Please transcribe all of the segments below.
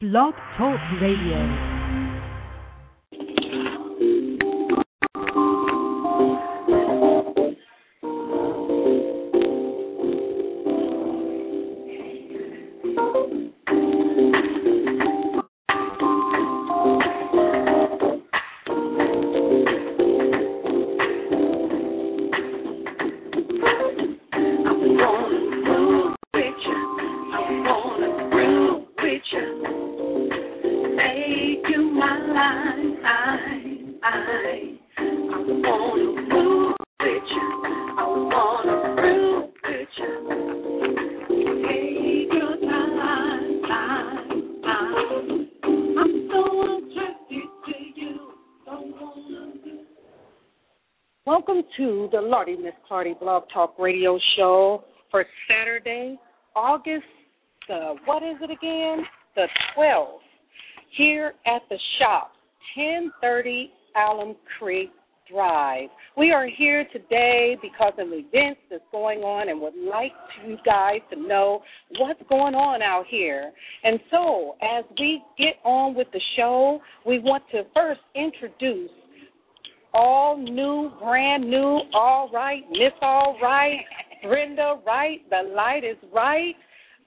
Blog Talk Radio. To the Lardy Miss Clardy Blog Talk Radio Show for Saturday, August the what is it again? The 12th, here at the shop, 1030 Alum Creek Drive. We are here today because of events that's going on and would like you guys to know what's going on out here. And so, as we get on with the show, we want to first introduce all new, brand new, all right, Miss All Right, Brenda Wright, the light is right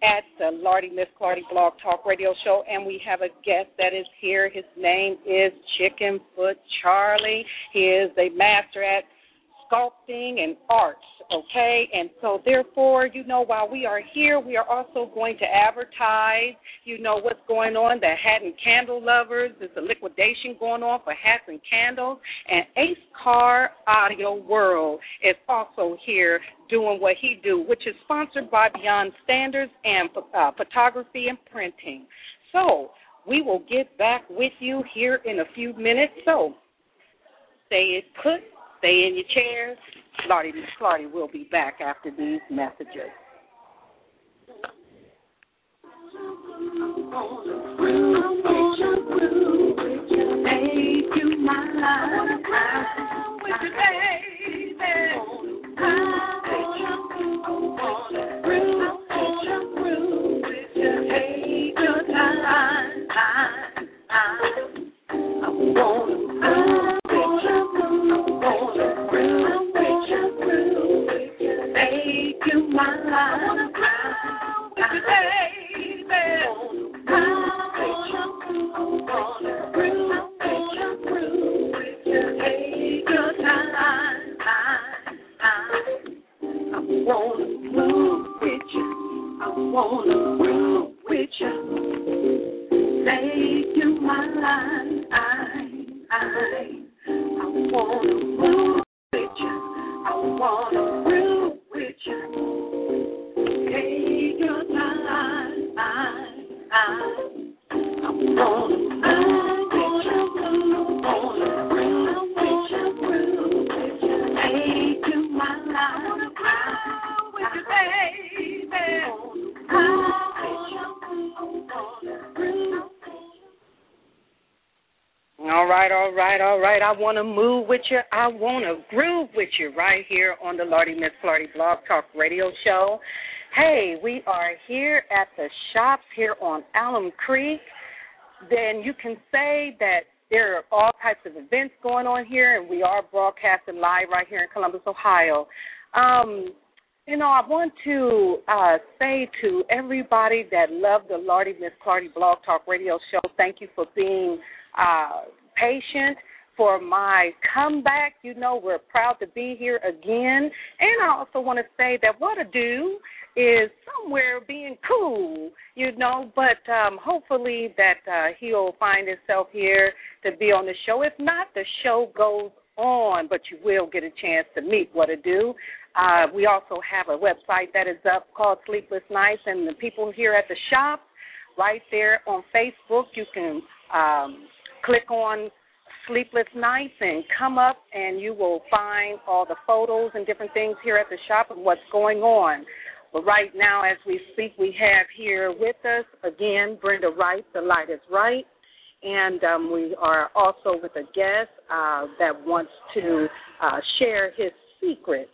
at the Lardy Miss Clardy Blog Talk Radio Show, and we have a guest that is here. His name is Chickenfoot Charlie. He is a master at sculpting and arts, okay? And so, therefore, you know, while we are here, we are also going to advertise, you know, what's going on. The Hat and Candle Lovers, there's a liquidation going on for hats and candles. And Ace Car Audio World is also here doing what he do, which is sponsored by Beyond Standards and uh, Photography and Printing. So, we will get back with you here in a few minutes. So, stay put Stay in your chairs. Clardy Miss Clardy will be back after these messages. I want to move with you. I want to groove with you right here on the Lardy Miss Clardy Blog Talk Radio Show. Hey, we are here at the shops here on Alum Creek. Then you can say that there are all types of events going on here, and we are broadcasting live right here in Columbus, Ohio. Um, you know, I want to uh, say to everybody that loved the Lardy Miss Clardy Blog Talk Radio Show, thank you for being uh, patient for my comeback. You know, we're proud to be here again. And I also want to say that what I do is somewhere being cool, you know, but um hopefully that uh he'll find himself here to be on the show. If not, the show goes on, but you will get a chance to meet what I do. Uh we also have a website that is up called Sleepless Nights and the people here at the shop right there on Facebook. You can um, click on Sleepless Nights and come up, and you will find all the photos and different things here at the shop and what's going on. But right now, as we speak, we have here with us again Brenda Wright. The light is right. And um, we are also with a guest uh, that wants to uh, share his secrets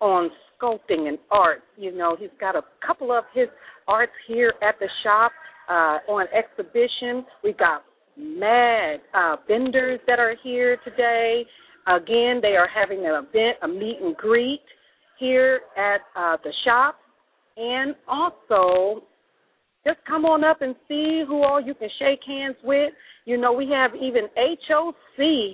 on sculpting and art. You know, he's got a couple of his arts here at the shop uh, on exhibition. We've got mad uh, vendors that are here today. Again, they are having an event, a meet and greet here at uh, the shop. And also, just come on up and see who all you can shake hands with. You know, we have even HOC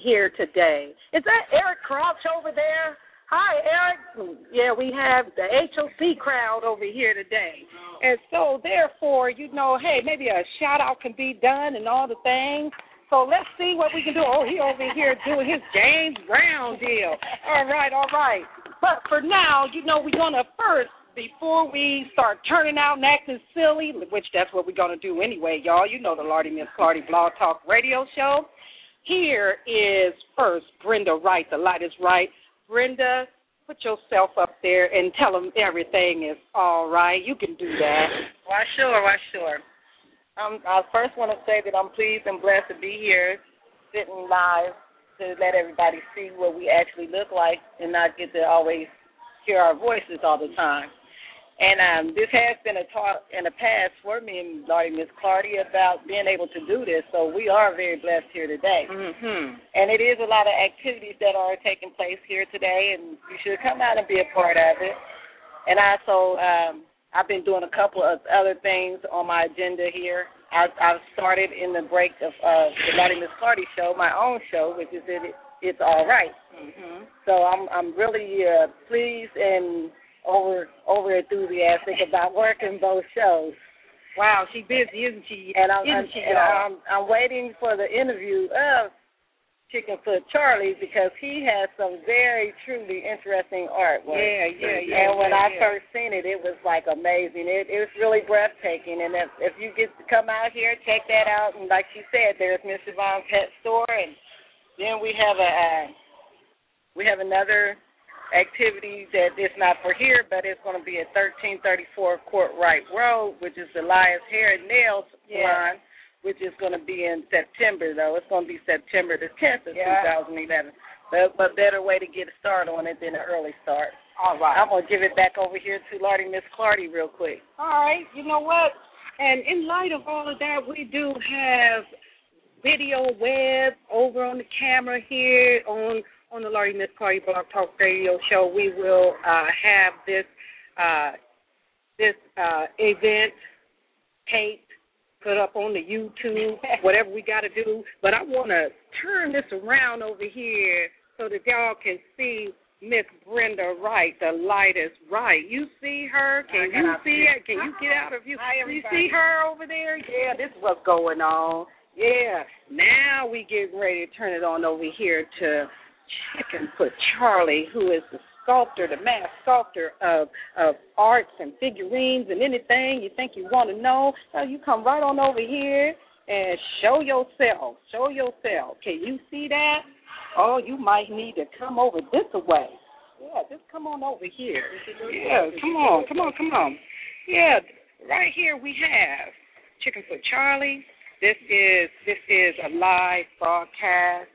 here today. Is that Eric Crouch over there? Hi, Eric. Yeah, we have the HOC crowd over here today. And so, therefore, you know, hey, maybe a shout out can be done and all the things. So let's see what we can do. Oh, he over here doing his James Brown deal. All right, all right. But for now, you know, we're going to first before we start turning out and acting silly, which that's what we're going to do anyway, y'all. You know the Lardy Miss Clardy Blog Talk radio show. Here is first Brenda Wright. The light is right. Brenda, put yourself up there and tell them everything is all right. You can do that. Why, sure, why, sure. Um, I first want to say that I'm pleased and blessed to be here, sitting live to let everybody see what we actually look like and not get to always hear our voices all the time. And um, this has been a talk in the past for me and Lardy Miss Clardy about being able to do this. So we are very blessed here today. Mm-hmm. And it is a lot of activities that are taking place here today, and you should come out and be a part of it. And also, um, I've been doing a couple of other things on my agenda here. I, I've started in the break of uh, the Lardy Miss Clardy show, my own show, which is it, it's all right. Mm-hmm. So I'm I'm really uh, pleased and over over enthusiastic about working both shows. Wow, she busy, isn't she? And I'm, isn't I'm, she, and? I'm I'm waiting for the interview of Chickenfoot Charlie because he has some very truly interesting artwork. Yeah, yeah, yeah. And when yeah, I yeah. first seen it, it was like amazing. It it was really breathtaking. And if if you get to come out here, check that out. And like she said, there's Miss Yvonne's Pet Store, and then we have a uh, we have another activity that is not for here, but it's going to be at 1334 Courtright Road, which is Elias Hair and Nails Yeah. Salon, which is going to be in September, though. It's going to be September the 10th of Yeah. 2011. But, but better way to get a start on it than an early start. All right. I'm going to give it back over here to Lardy Miss Clardy real quick. All right, you know what? And in light of all of that, we do have video web over on the camera here on on the Lardy Miss Clardy Blog Talk Radio Show. We will uh, have this uh, this uh, event taped, put up on the YouTube, whatever we got to do. But I want to turn this around over here so that y'all can see Miss Brenda Wright. The light is right. You see her? Can you see her? Can you get out of you? Hi, you see her over there? Yeah, this is what's going on. Yeah. Now we getting ready to turn it on over here to Chicken Foot Charlie, who is the sculptor, the master sculptor of of arts and figurines and anything you think you want to know. So you come right on over here and show yourself. Show yourself. Can you see that? Oh, you might need to come over this way. Yeah, just come on over here. Yeah, come on, come on, come on. Yeah, right here we have Chicken Foot Charlie. This is this is a live broadcast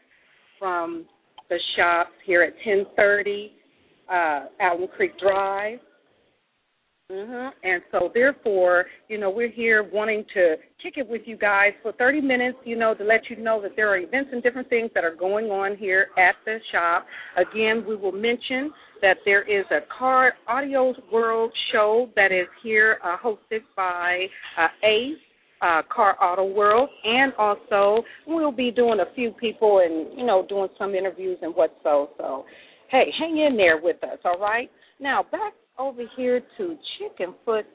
from the shop here at 1030 uh, Alum Creek Drive. hmm And so, therefore, you know, we're here wanting to kick it with you guys for 30 minutes, you know, to let you know that there are events and different things that are going on here at the shop. Again, we will mention that there is a Car Audio World show that is here uh, hosted by uh, Ace uh, Car Audio World, and also we'll be doing a few people and you know doing some interviews and what so. So, hey, hang in there with us, all right? Now back over here to Chicken Foot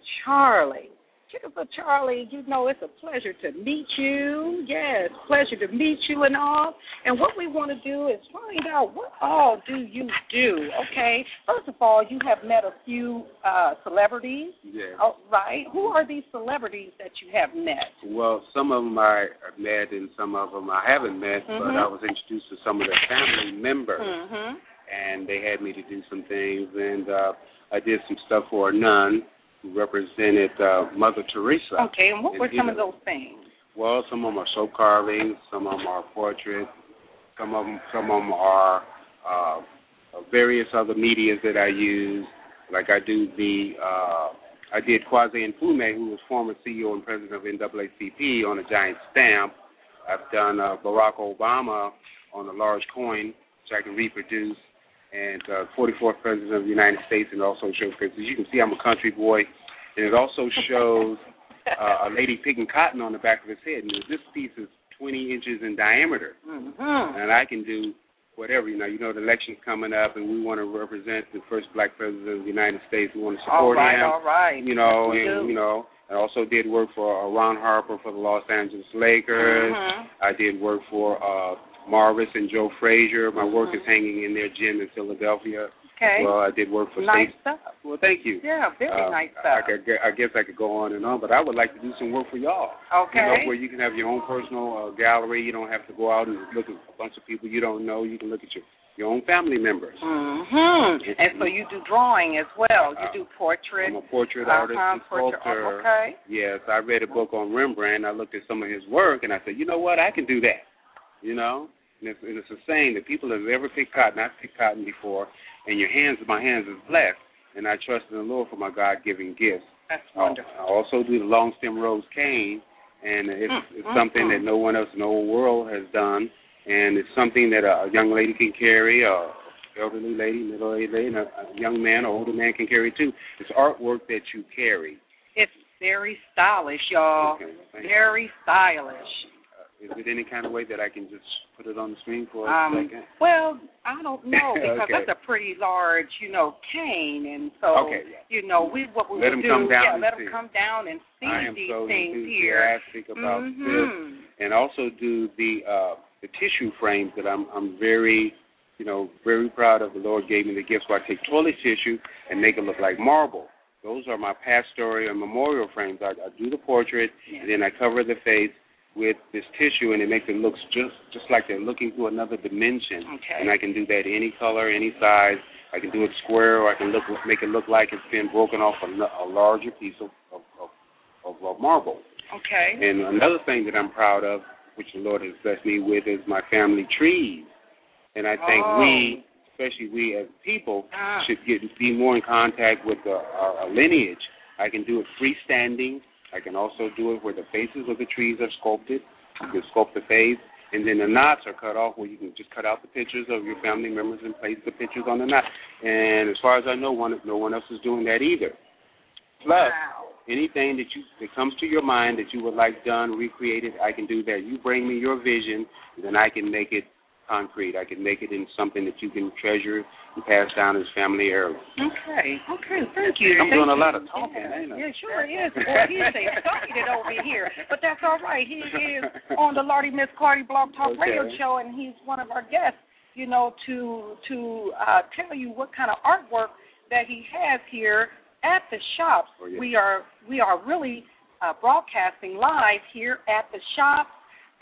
Chickenfoot Charlie, you know it's a pleasure to meet you. Yes, pleasure to meet you and all. And what we want to do is find out what all do you do, okay? First of all, you have met a few uh, celebrities. Yeah. Oh, right. Who are these celebrities that you have met? Well, some of them I met and some of them I haven't met, but Mhm. I was introduced to some of their family members, Mm-hmm. and they had me to do some things, and uh, I did some stuff for a nun who represented uh, Mother Teresa. Okay, and what were some of those things? Well, some of them are soap carvings, some of them are portraits, some of them, some of them are uh, various other medias that I use. Like I do the, uh, I did Kwasi Nkrumah, who was former CEO and president of NAACP, on a giant stamp. I've done uh, Barack Obama on a large coin, which I can reproduce, and uh, 44th president of the United States, and also shows because as you can see I'm a country boy, and it also shows uh, a lady picking cotton on the back of his head. And this piece is 20 inches in diameter, Mm-hmm. and I can do whatever. You know, you know the election's coming up, and we want to represent the first black president of the United States. We want to support right, him. all right. You know, We and do. you know, I also did work for uh, Ron Harper for the Los Angeles Lakers. Mhm. I did work for uh Marvis and Joe Frazier. My work is hanging in their gym in Philadelphia. Mm-hmm. Okay. Well, I did work for nice State. stuff. Well, thank you. Yeah, very Uh, nice I, stuff. could, I guess I could go on and on, but I would like to do some work for y'all. Okay. You know, where you can have your own personal uh, gallery. You don't have to go out and look at a bunch of people you don't know. You can look at your your own family members. Mm-hmm. And so you do drawing as well. You Uh, do portraits. I'm a portrait uh-huh, artist and portrait- Okay. Yes, I read a book on Rembrandt. I looked at some of his work, and I said, you know what, I can do that. You know, and it's, and it's a saying that people have ever picked cotton. I've picked cotton before, and your hands, my hands is blessed, and I trust in the Lord for my God-given gifts. That's Uh, wonderful. I also do the long stem rose cane, and it's, Mm, it's mm, something mm. that no one else in the whole world has done, and it's something that a, young lady can carry, a elderly lady, middle-aged lady, and a, a young man, or older man can carry too. It's artwork that you carry. It's very stylish, y'all. Okay, thank you. Very stylish. Is it any kind of way that I can just put it on the screen for a Um, second? well, I don't know because Okay. that's a pretty large, you know, cane, and so Okay, yeah. you know, we what we Let would do, come down yeah, and let see. them come down and see I am these so things here. about this. Mhm. and also do the uh the tissue frames that I'm I'm very you know very proud of. The Lord gave me the gift, so I take toilet tissue and make it look like marble. Those are my pastoral and memorial frames. I, I do the portrait Yeah. and then I cover the face with this tissue, and it makes it look just just like they're looking through another dimension. Okay. And I can do that any color, any size. I can do it square, or I can look make it look like it's been broken off a, a larger piece of of, of, of, marble. Okay. And another thing that I'm proud of, which the Lord has blessed me with, is my family trees. And I think Oh. we, especially we as people, Ah. should get be more in contact with the, our, our lineage. I can do it freestanding. I can also do it where the faces of the trees are sculpted. You can sculpt the face, and then the knots are cut off where you can just cut out the pictures of your family members and place the pictures on the knot. And as far as I know, one no one else is doing that either. Plus, Wow. anything that you that comes to your mind that you would like done, recreated, I can do that. You bring me your vision, then I can make it concrete. I can make it in something that you can treasure and pass down as family heirloom. Okay. Okay. Thank you. I'm Thank doing a lot of talking, Yeah, ain't I? yeah sure is. Boy, he's excited over here. But that's all right. He is on the Lardy Miss Clardy Blog Talk Okay. Radio Show, and he's one of our guests. You know, to to uh, tell you what kind of artwork that he has here at the shops. Oh, yeah. We are we are really uh, broadcasting live here at the shop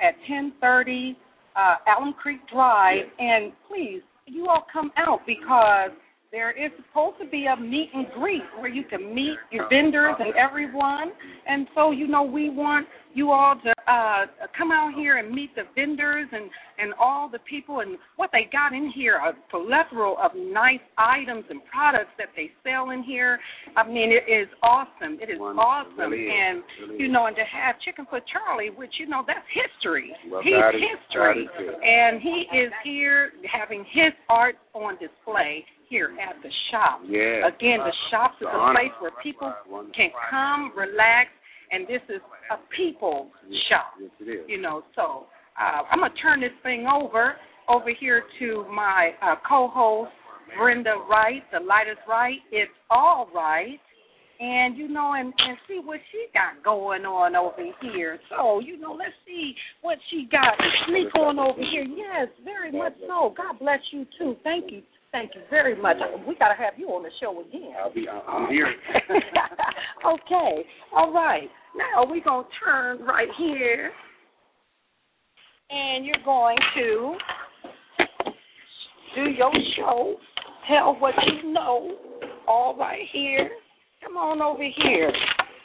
at 10:30 uh, Alum Creek Drive, and please, you all come out because there is supposed to be a meet and greet where you can meet your vendors and everyone. And so, you know, we want you all to uh, come out here and meet the vendors and, and all the people and what they got in here a plethora of nice items and products that they sell in here. I mean, it is awesome. It is Wonderful. awesome. Really is. and, Really you know, and to have Chicken Chickenfoot Charlie, which, you know, that's history. Well, He's God is- history. And he is here having his art on display here at the shop. Yeah. Again, the shop is a place where people can come, relax, and this is a people shop. Yes, it is. You know, so uh, I'm gonna turn this thing over over here to my uh, co-host Brenda Wright. The light is right. It's all right. and you know, and and see what she got going on over here. So you know, let's see what she got. Sneak on over here. Yes, very much so. God bless you too. Thank you. Thank you very much. We got to have you on the show again. I'll be. I'm here. okay. All right. Now we're gonna turn right here, and you're going to do your show. Tell what you know. All right here. Come on over here,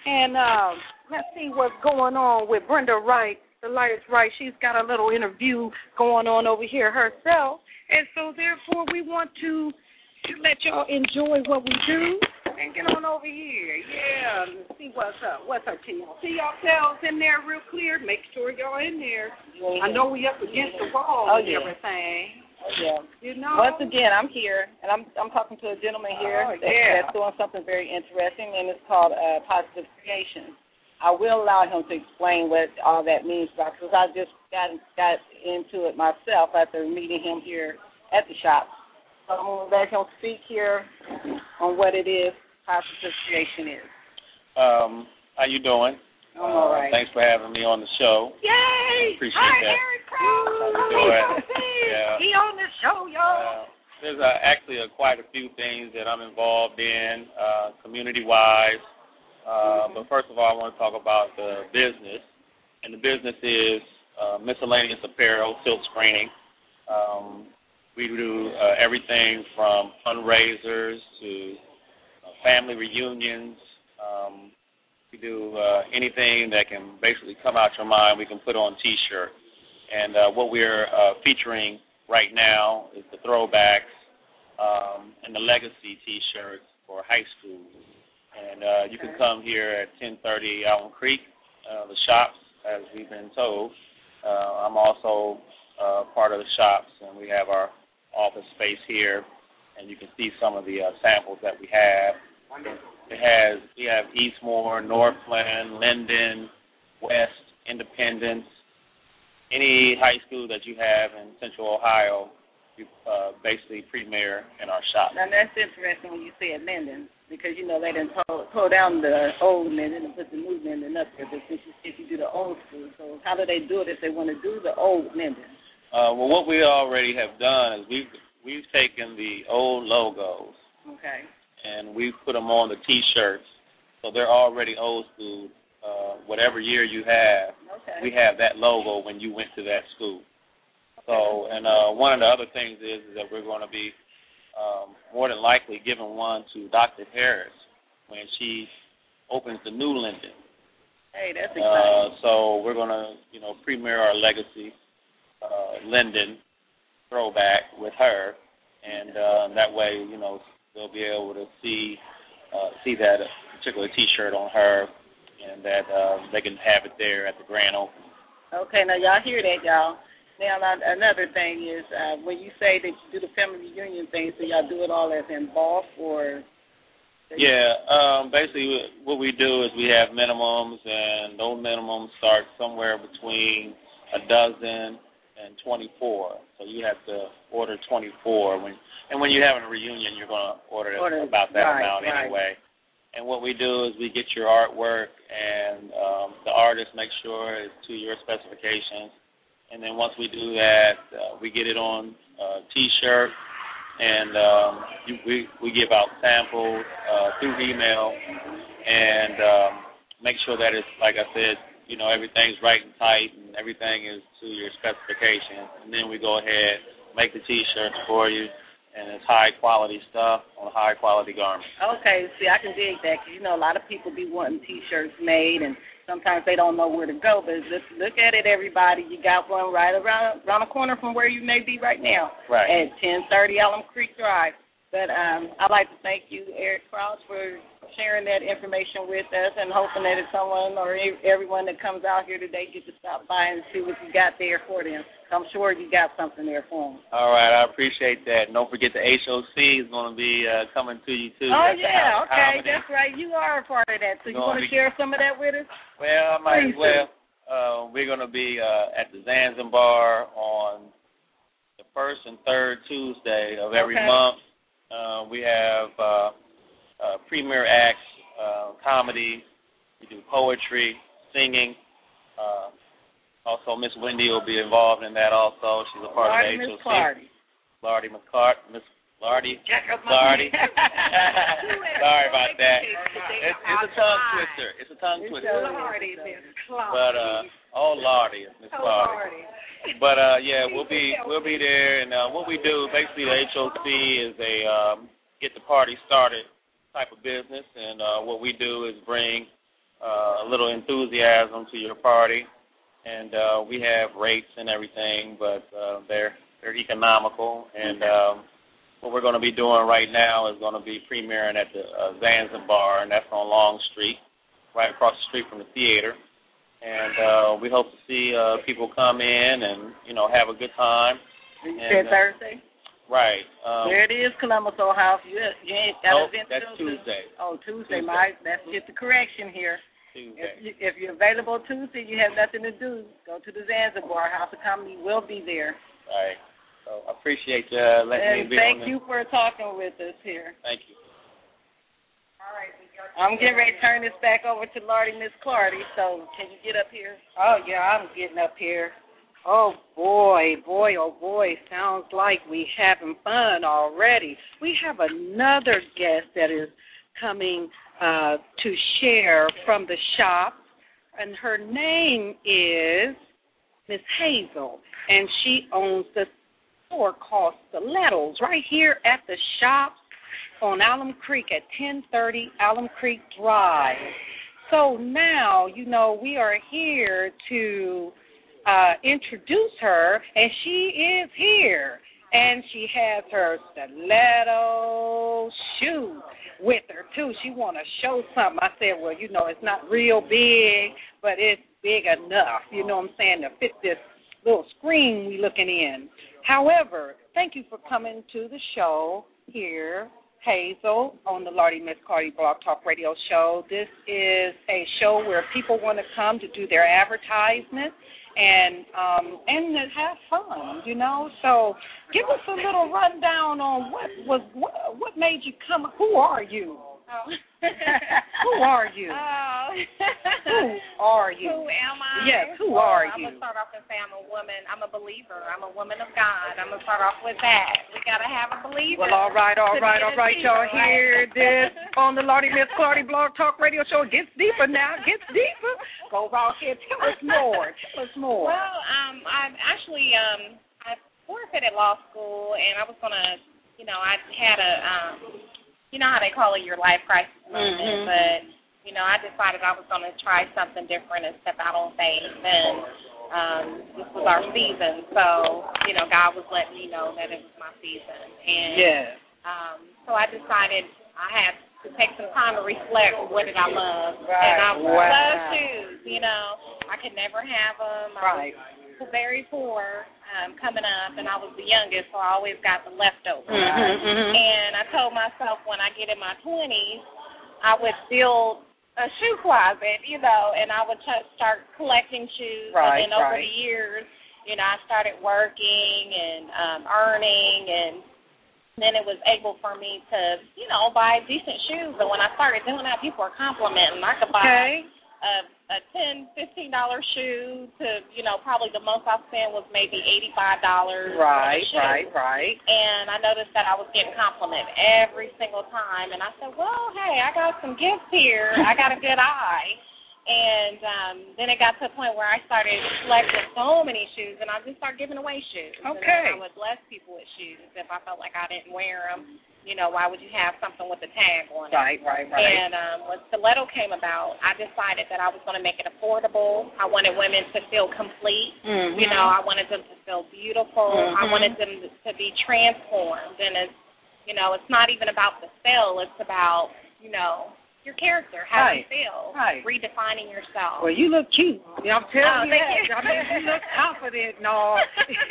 and uh, let's see what's going on with Brenda Wright. The Lights Right. She's got a little interview going on over here herself. And so, therefore, we want to, to let y'all enjoy what we do and get on over here. Yeah, and see what's up. What's up y'all? See yourselves in there real clear. Make sure y'all in there. I know we up against the wall Oh, and yeah. everything. Oh, yeah. You know. Once again, I'm here, and I'm I'm talking to a gentleman here Oh, that, yeah. that's doing something very interesting, and it's called uh, positive creation. I will allow him to explain what all that means, because I just got got into it myself after meeting him here at the shop. So I'm going to let him speak here on what it is positive creation is. Um, how you doing? I'm all right. Thanks for having me on the show. Yay! Appreciate Hi, that. Harry Crow. How you Come doing? on, Yeah. He on the show, y'all. Uh, there's uh, actually uh, quite a few things that I'm involved in, uh, community-wise. Uh, but first of all, I want to talk about the business, and the business is uh, miscellaneous apparel, silk screening. Um, we do uh, everything from fundraisers to uh, family reunions. Um, we do uh, anything that can basically come out your mind. We can put on T-shirt, and uh, what we're uh, featuring right now is the throwbacks um, and the legacy T-shirts for high school. And uh, you can come here at 10:30 Alum Creek, uh, the shops, as we've been told. Uh, I'm also uh, part of the shops, and we have our office space here, and you can see some of the uh, samples that we have. It has we have Eastmoor, Northland, Linden, West, Independence, any high school that you have in Central Ohio, uh, basically premier in our shop. Now that's interesting when you said Linden, because you know they didn't pull, pull down the old Linden and put the new Linden up there. But since you, if you do the old school, so how do they do it if they want to do the old Linden? Uh, well, what we already have done is we've we've taken the old logos Okay. and we've put them on the T-shirts, so they're already old school. Uh, whatever year you have, Okay. we have that logo when you went to that school. So, and uh, one of the other things is, is that we're going to be um, more than likely giving one to Dr. Harris when she opens the new Linden. hey, that's Uh, exciting. so we're going to, you know, premiere our legacy uh, Linden throwback with her, and uh, that way, you know, they'll be able to see uh, see that particular T-shirt on her, and that uh, they can have it there at the grand opening. Okay, now y'all hear that, y'all. Now, another thing is uh, when you say that you do the family reunion thing, so y'all do it all as in bulk or? Yeah, um, basically what we do is we have minimums, and those minimums start somewhere between a dozen and 24. So you have to order 24 when, and when you're having a reunion, you're going to order, Order, about that right, amount right. anyway. And what we do is we get your artwork, and um, the artist makes sure it's to your specifications. And then once we do that, uh, we get it on uh, T-shirt, and um, we we give out samples uh, through email, and um, make sure that it's like I said, you know, everything's right and tight, and everything is to your specifications. And then we go ahead, make the T-shirts for you, and it's high quality stuff on high quality garments. Okay, see, I can dig that because you know a lot of people be wanting T-shirts made, and sometimes they don't know where to go. But just look at it, everybody. You got one right around around the corner from where you may be right now Right. at 1030 Alum Creek Drive. But um, I'd like to thank you, Eric Crouch, for sharing that information with us, and hoping that if someone or e- everyone that comes out here today get to stop by and see what you got there for them. I'm sure you got something there for them. All right, I appreciate that. And don't forget the HOC is going to be uh, coming to you too. Oh That's yeah, okay, is. that's right. You are a part of that. So you want to share some of that with us? Well, I might as well. Uh, we're going to be uh, at the Zanzibar on the first and third Tuesday of every Okay. month. Uh, we have uh, uh, premier acts. Um, comedy. We do poetry, singing. Uh, also, Miss Wendy will be involved in that. Also, she's a part Lardy of the Miss HOC. Clardy. Lardy McCart, Miss Lardy. Jack up Lardy. Sorry about that. It's, it's a tongue twister. It's a tongue twister. Lardy, Miss Clardy. But uh, oh Lordy, Miss Oh, Clardy. Lardy. But uh, yeah, we'll be we'll be there, and uh, what we do basically the HOC is a um, get the party started type of business, and uh, what we do is bring uh, a little enthusiasm to your party, and uh, we have rates and everything, but uh, they're they're economical, and um, what we're going to be doing right now is going to be premiering at the uh, Zanzibar, and that's on Long Street, right across the street from the theater and uh, we hope to see uh, people come in and you know have a good time. You And, said uh, Thursday? Right. Um, there it is, Columbus, Ohio. You, you ain't got nope, event that's? Tuesday. Oh, Tuesday, Tuesday. Mike. That's just a correction here. If, Tuesday. you, if you're available Tuesday, you have nothing to do. Go to the Zanzibar House of Comedy. We'll be there. Right. So I appreciate you uh, letting And me be thank on you for talking with us here. Thank you. All right. I'm getting ready to turn this back over to Lardy Miss Clardy. So can you get up here? Oh yeah, I'm getting up here. Oh boy, boy, oh boy, sounds like we having fun already. We have another guest that is coming uh, to share from the shop, and her name is Miss Hazel, and she owns the store called Stilettos right here at the shop on Alum Creek at 1030 Alum Creek Drive. So now, you know, we are here to uh, introduce her, and she is here. And she has her stiletto shoe with her too. She want to show something. I said, well, you know, it's not real big, but it's big enough. You know what I'm saying to fit this little screen we looking in. However, thank you for coming to the show here Hazel on the Lardy Miss Clardy Blog Talk Radio Show. This is a show where people want to come to do their advertisement and um and have fun, you know. So give us a little rundown on what was what, what made you come. Who are you? Oh. Who are you? Oh. Who are you? Who am I? Yes, who Well, are you? I'm you? gonna start off and say I'm a woman. I'm a believer. I'm a woman of God. I'm gonna start off with that. We gotta have a believer. Well, all right, all to right, all right, y'all hear this on the Lordy Miss Clardy Blog Talk Radio Show. It gets deeper now, it gets deeper. Go out here, tell us more, tell us more. Well, um, I actually um I forfeited law school and I was gonna you know, I had a um you know how they call it your life crisis moment, Mhm. but you know, I decided I was gonna try something different and step out on faith and um this was our season. So, you know, God was letting me know that it was my season. And yes. um so I decided I had to take some time to reflect what did I love. Right. And I Wow. love shoes, you know. I could never have them. I was Right. Very poor um, coming up, and I was the youngest, so I always got the leftovers. Mhm, mhm. And I told myself when I get in my twenties, I would build a shoe closet, you know, and I would just start collecting shoes. Right, and then over right. the years, you know, I started working and um, earning, and then it was able for me to, you know, buy decent shoes. And when I started doing that, people were complimenting. I could buy Okay. a a ten, fifteen dollar shoe to you know probably the most I spent was maybe eighty five dollars. Right, right, right. And I noticed that I was getting complimented every single time, and I said, well, hey, I got some gifts here. I got a good eye. And um then it got to a point where I started collecting so many shoes, and I just started giving away shoes. And Okay. then I would bless people with shoes if I felt like I didn't wear them. You know, why would you have something with a tag on it? Right, right, right. And um, when Stiletto came about, I decided that I was going to make it affordable. I wanted women to feel complete. Mhm. You know, I wanted them to feel beautiful. I Mhm. wanted them to be transformed. And it's, you know, it's not even about the sale. It's about, you know, your character, how you feel, Right. redefining yourself. Well, you look cute. Yeah, I'm telling Oh, you that. you. I mean, you look confident and all.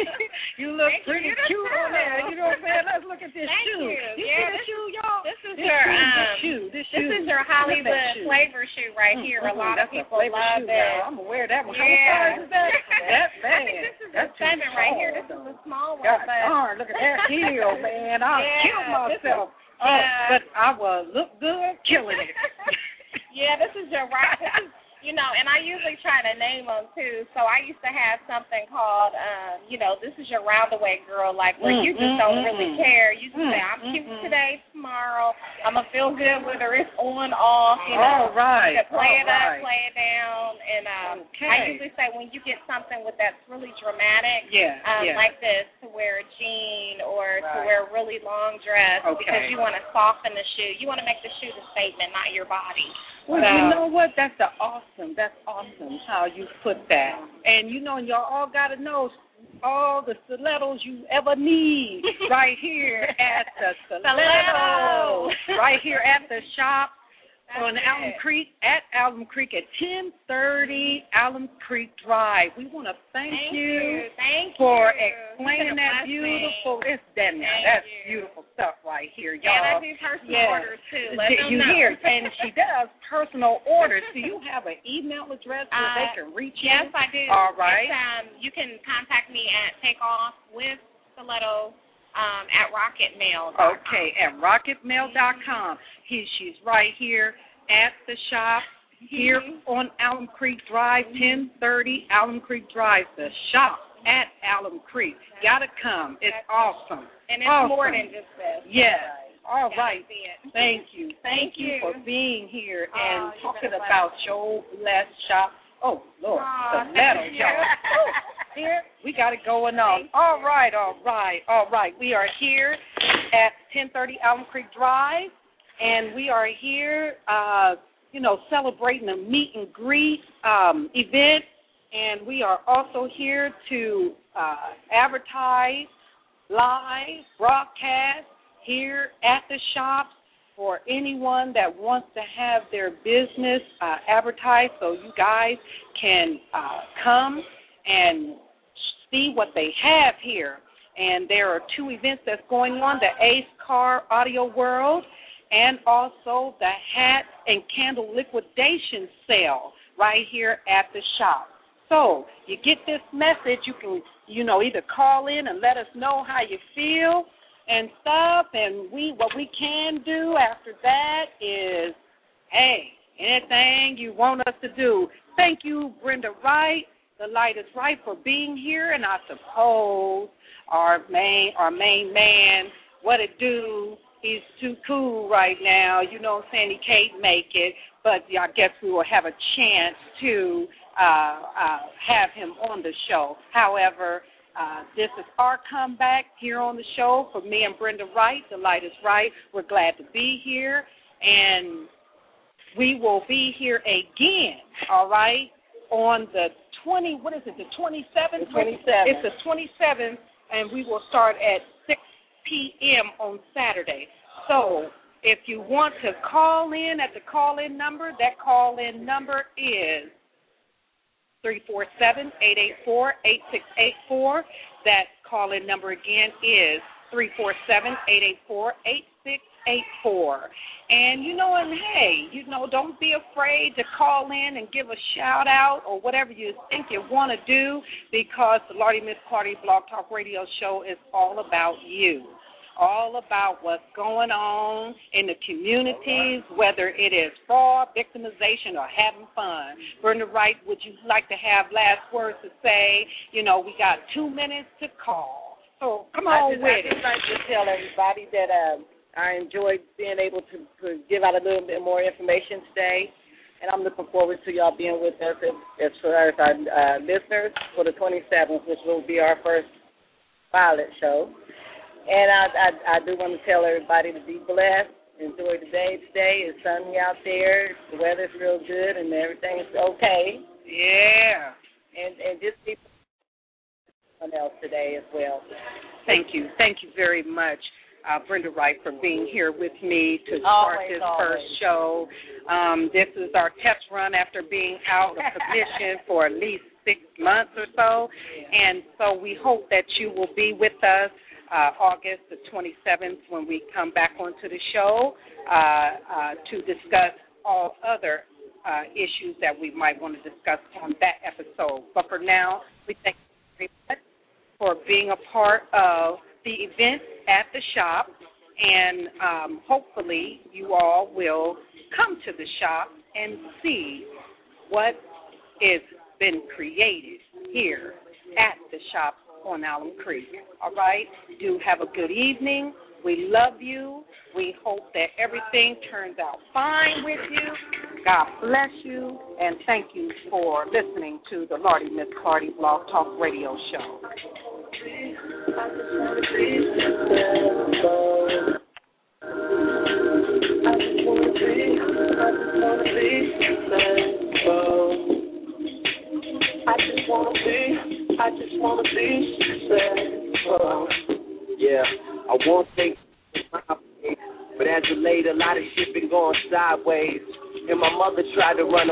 you look Thank pretty You cute on there. You know what I'm saying? Let's look at this Thank shoe. you. see Yeah, the this- shoe, y'all? This is This your shoe, um, this shoe, this is your that Hollywood shoe. flavor shoe right here. A Mm, lot that's of people a love shoe, it. y'all. I'm gonna wear that one. How Yeah. size is that? That I bad. think this is That's a too seven right here. This is a small one, God but darn, look at that heel, man. I'll Yeah, kill myself. Oh, but I will look good killing it. yeah, this is your right. This is you know, and I usually try to name them too. So I used to have something called, um, you know, this is your roundaway girl, like where Mm, you just mm, don't mm, really mm. care. You just Mm, say, I'm mm, cute mm. today, tomorrow. I'm gonna feel good whether it's on, off. You know, right. to play all it right. up, play it down, and um, Okay. I usually say when you get something with that's really dramatic. Yeah, Um, yeah. like this, to wear a or to wear a really long dress Okay. because you want to soften the shoe. You want to make the shoe the statement, not your body. Well, So- you know what? That's the awesome. That's awesome how you put that. And you know, y'all all got to know all the stilettos you ever need right here at the stiletto. Stiletto. right here at the shop on. Alum Creek at Alum Creek at 1030 Alum Creek Drive. We want to thank, Thank you you. Thank for you. explaining You've been a that beautiful. It's now. Thank That's you. beautiful stuff right here, y'all. And I do personal Yeah. orders too. Let them you know. hear? And she does personal orders. Do you have an email address where they Uh, can reach Yes, you? Yes, I do. All right. Um, you can contact me at takeoff with stiletto um, at rocketmail. Okay, at rocketmail.com. He, she's right here at the shop here Mhm. on Alum Creek Drive, 1030 Alum Creek Drive, the shop at Alum Creek. Gotta come. It's That's- awesome. And it's Awesome. more than just this. Yes. All right. Thank you. Thank, Thank you you. for being here Oh, and talking about your blessed shop. Oh, Lord, Aw, the metal, y'all. Here, we got it going on. All right, all right, all right. We are here at 1030 Alum Creek Drive, and we are here, uh, you know, celebrating a meet and greet um, event, and we are also here to uh, advertise live broadcast here at the shops for anyone that wants to have their business uh, advertised so you guys can uh, come and see what they have here. And there are two events that's going on, the Ace Car Audio World and also the hat and candle liquidation sale right here at the shop. So you get this message, you can, you know, either call in and let us know how you feel and stuff, and we what we can do after that is, hey, anything you want us to do. Thank you, Brenda Wright, the light is right for being here, and I suppose our main our main man, what it do? He's too cool right now. You know what I'm saying? He can't make it, but I guess we will have a chance to uh, uh, have him on the show. However, uh, this is our comeback here on the show for me and Brenda Wright. The light is right. We're glad to be here, and we will be here again. All right, on the twenty. What is it? The twenty seventh. The 27th. It's the twenty seventh, and we will start at six p.m. on Saturday. So. If you want to call in at the call in number, that call in number is three four seven eight eight four eight six eight four. That call in number again is three four seven eight eight four eight six eight four. And you know, and hey, you know, don't be afraid to call in and give a shout out or whatever you think you want to do because the Lardy Miss Clardy Blog Talk Radio Show is all about you all about what's going on in the communities, whether it is fraud, victimization, or having fun. Brenda Wright, would you like to have last words to say? You know, we got two minutes to call. So come I just, with I it. like to tell everybody that um, I enjoyed being able to, to give out a little bit more information today, and I'm looking forward to y'all being with us as, as far as our uh, listeners for the 27th, which will be our first pilot show. And I, I, I do want to tell everybody to be blessed. Enjoy the day today. It's sunny out there. The weather's real good, and everything's okay. Yeah. And and just be today as well. Thank you. Thank you very much, uh, Brenda Wright, for being here with me to start Always, this always. first show. Um, this is our test run after being out of commission for at least six months or so. And so we hope that you will be with us uh, August the 27th when we come back onto the show uh, uh, to discuss all other uh, issues that we might want to discuss on that episode. But for now, we thank you very much for being a part of the event at the shop, and um, hopefully you all will come to the shop and see what has been created here at the shop on Alum Creek. All right? Do have a good evening. We love you. We hope that everything turns out fine with you. God bless you. And thank you for listening to the Lardy Miss Clardy Blog Talk Radio Show.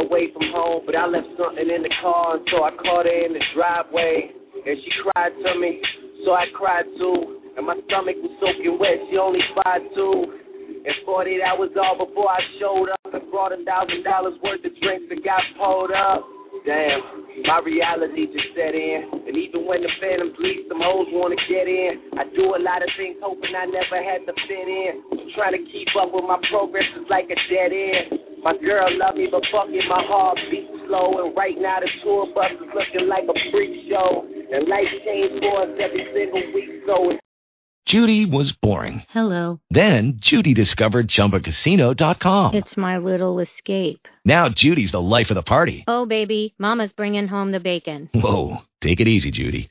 Away from home, but I left something in the car, and so I caught her in the driveway. And she cried to me, so I cried too. And my stomach was soaking wet, she only five two. And 48 hours all before I showed up and brought a thousand dollars worth of drinks and got pulled up. Damn, my reality just set in. And even when the phantoms leave, some hoes wanna get in. I do a lot of things hoping I never had to fit in. Trying to keep up with my progress is like a dead end. My girl love me, but fuck it, my heart beats slow. And right now the tour bus is looking like a freak show. And life change for us every single week, so Judy was boring. Hello. Then Judy discovered ChumbaCasino.com. It's my little escape. Now Judy's the life of the party. Oh, baby, Mama's bringing home the bacon. Whoa, take it easy, Judy.